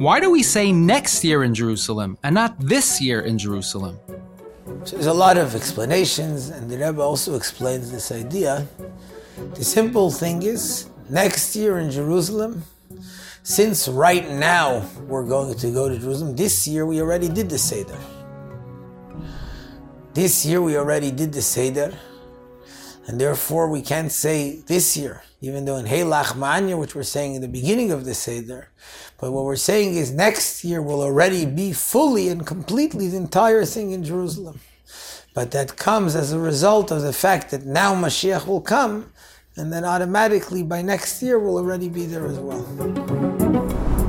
Why do we say next year in Jerusalem and not this year in Jerusalem? So there's a lot of explanations, and the Rebbe also explains this idea. The simple thing is, next year in Jerusalem, since right now we're going to go to Jerusalem, this year we already did the Seder. This year we already did the Seder, and therefore we can't say this year, even though in Ha Lachma Anya, which we're saying in the beginning of the Seder, but what we're saying is next year will already be fully and completely the entire thing in Jerusalem. But that comes as a result of the fact that now Mashiach will come, and then automatically by next year we'll already be there as well.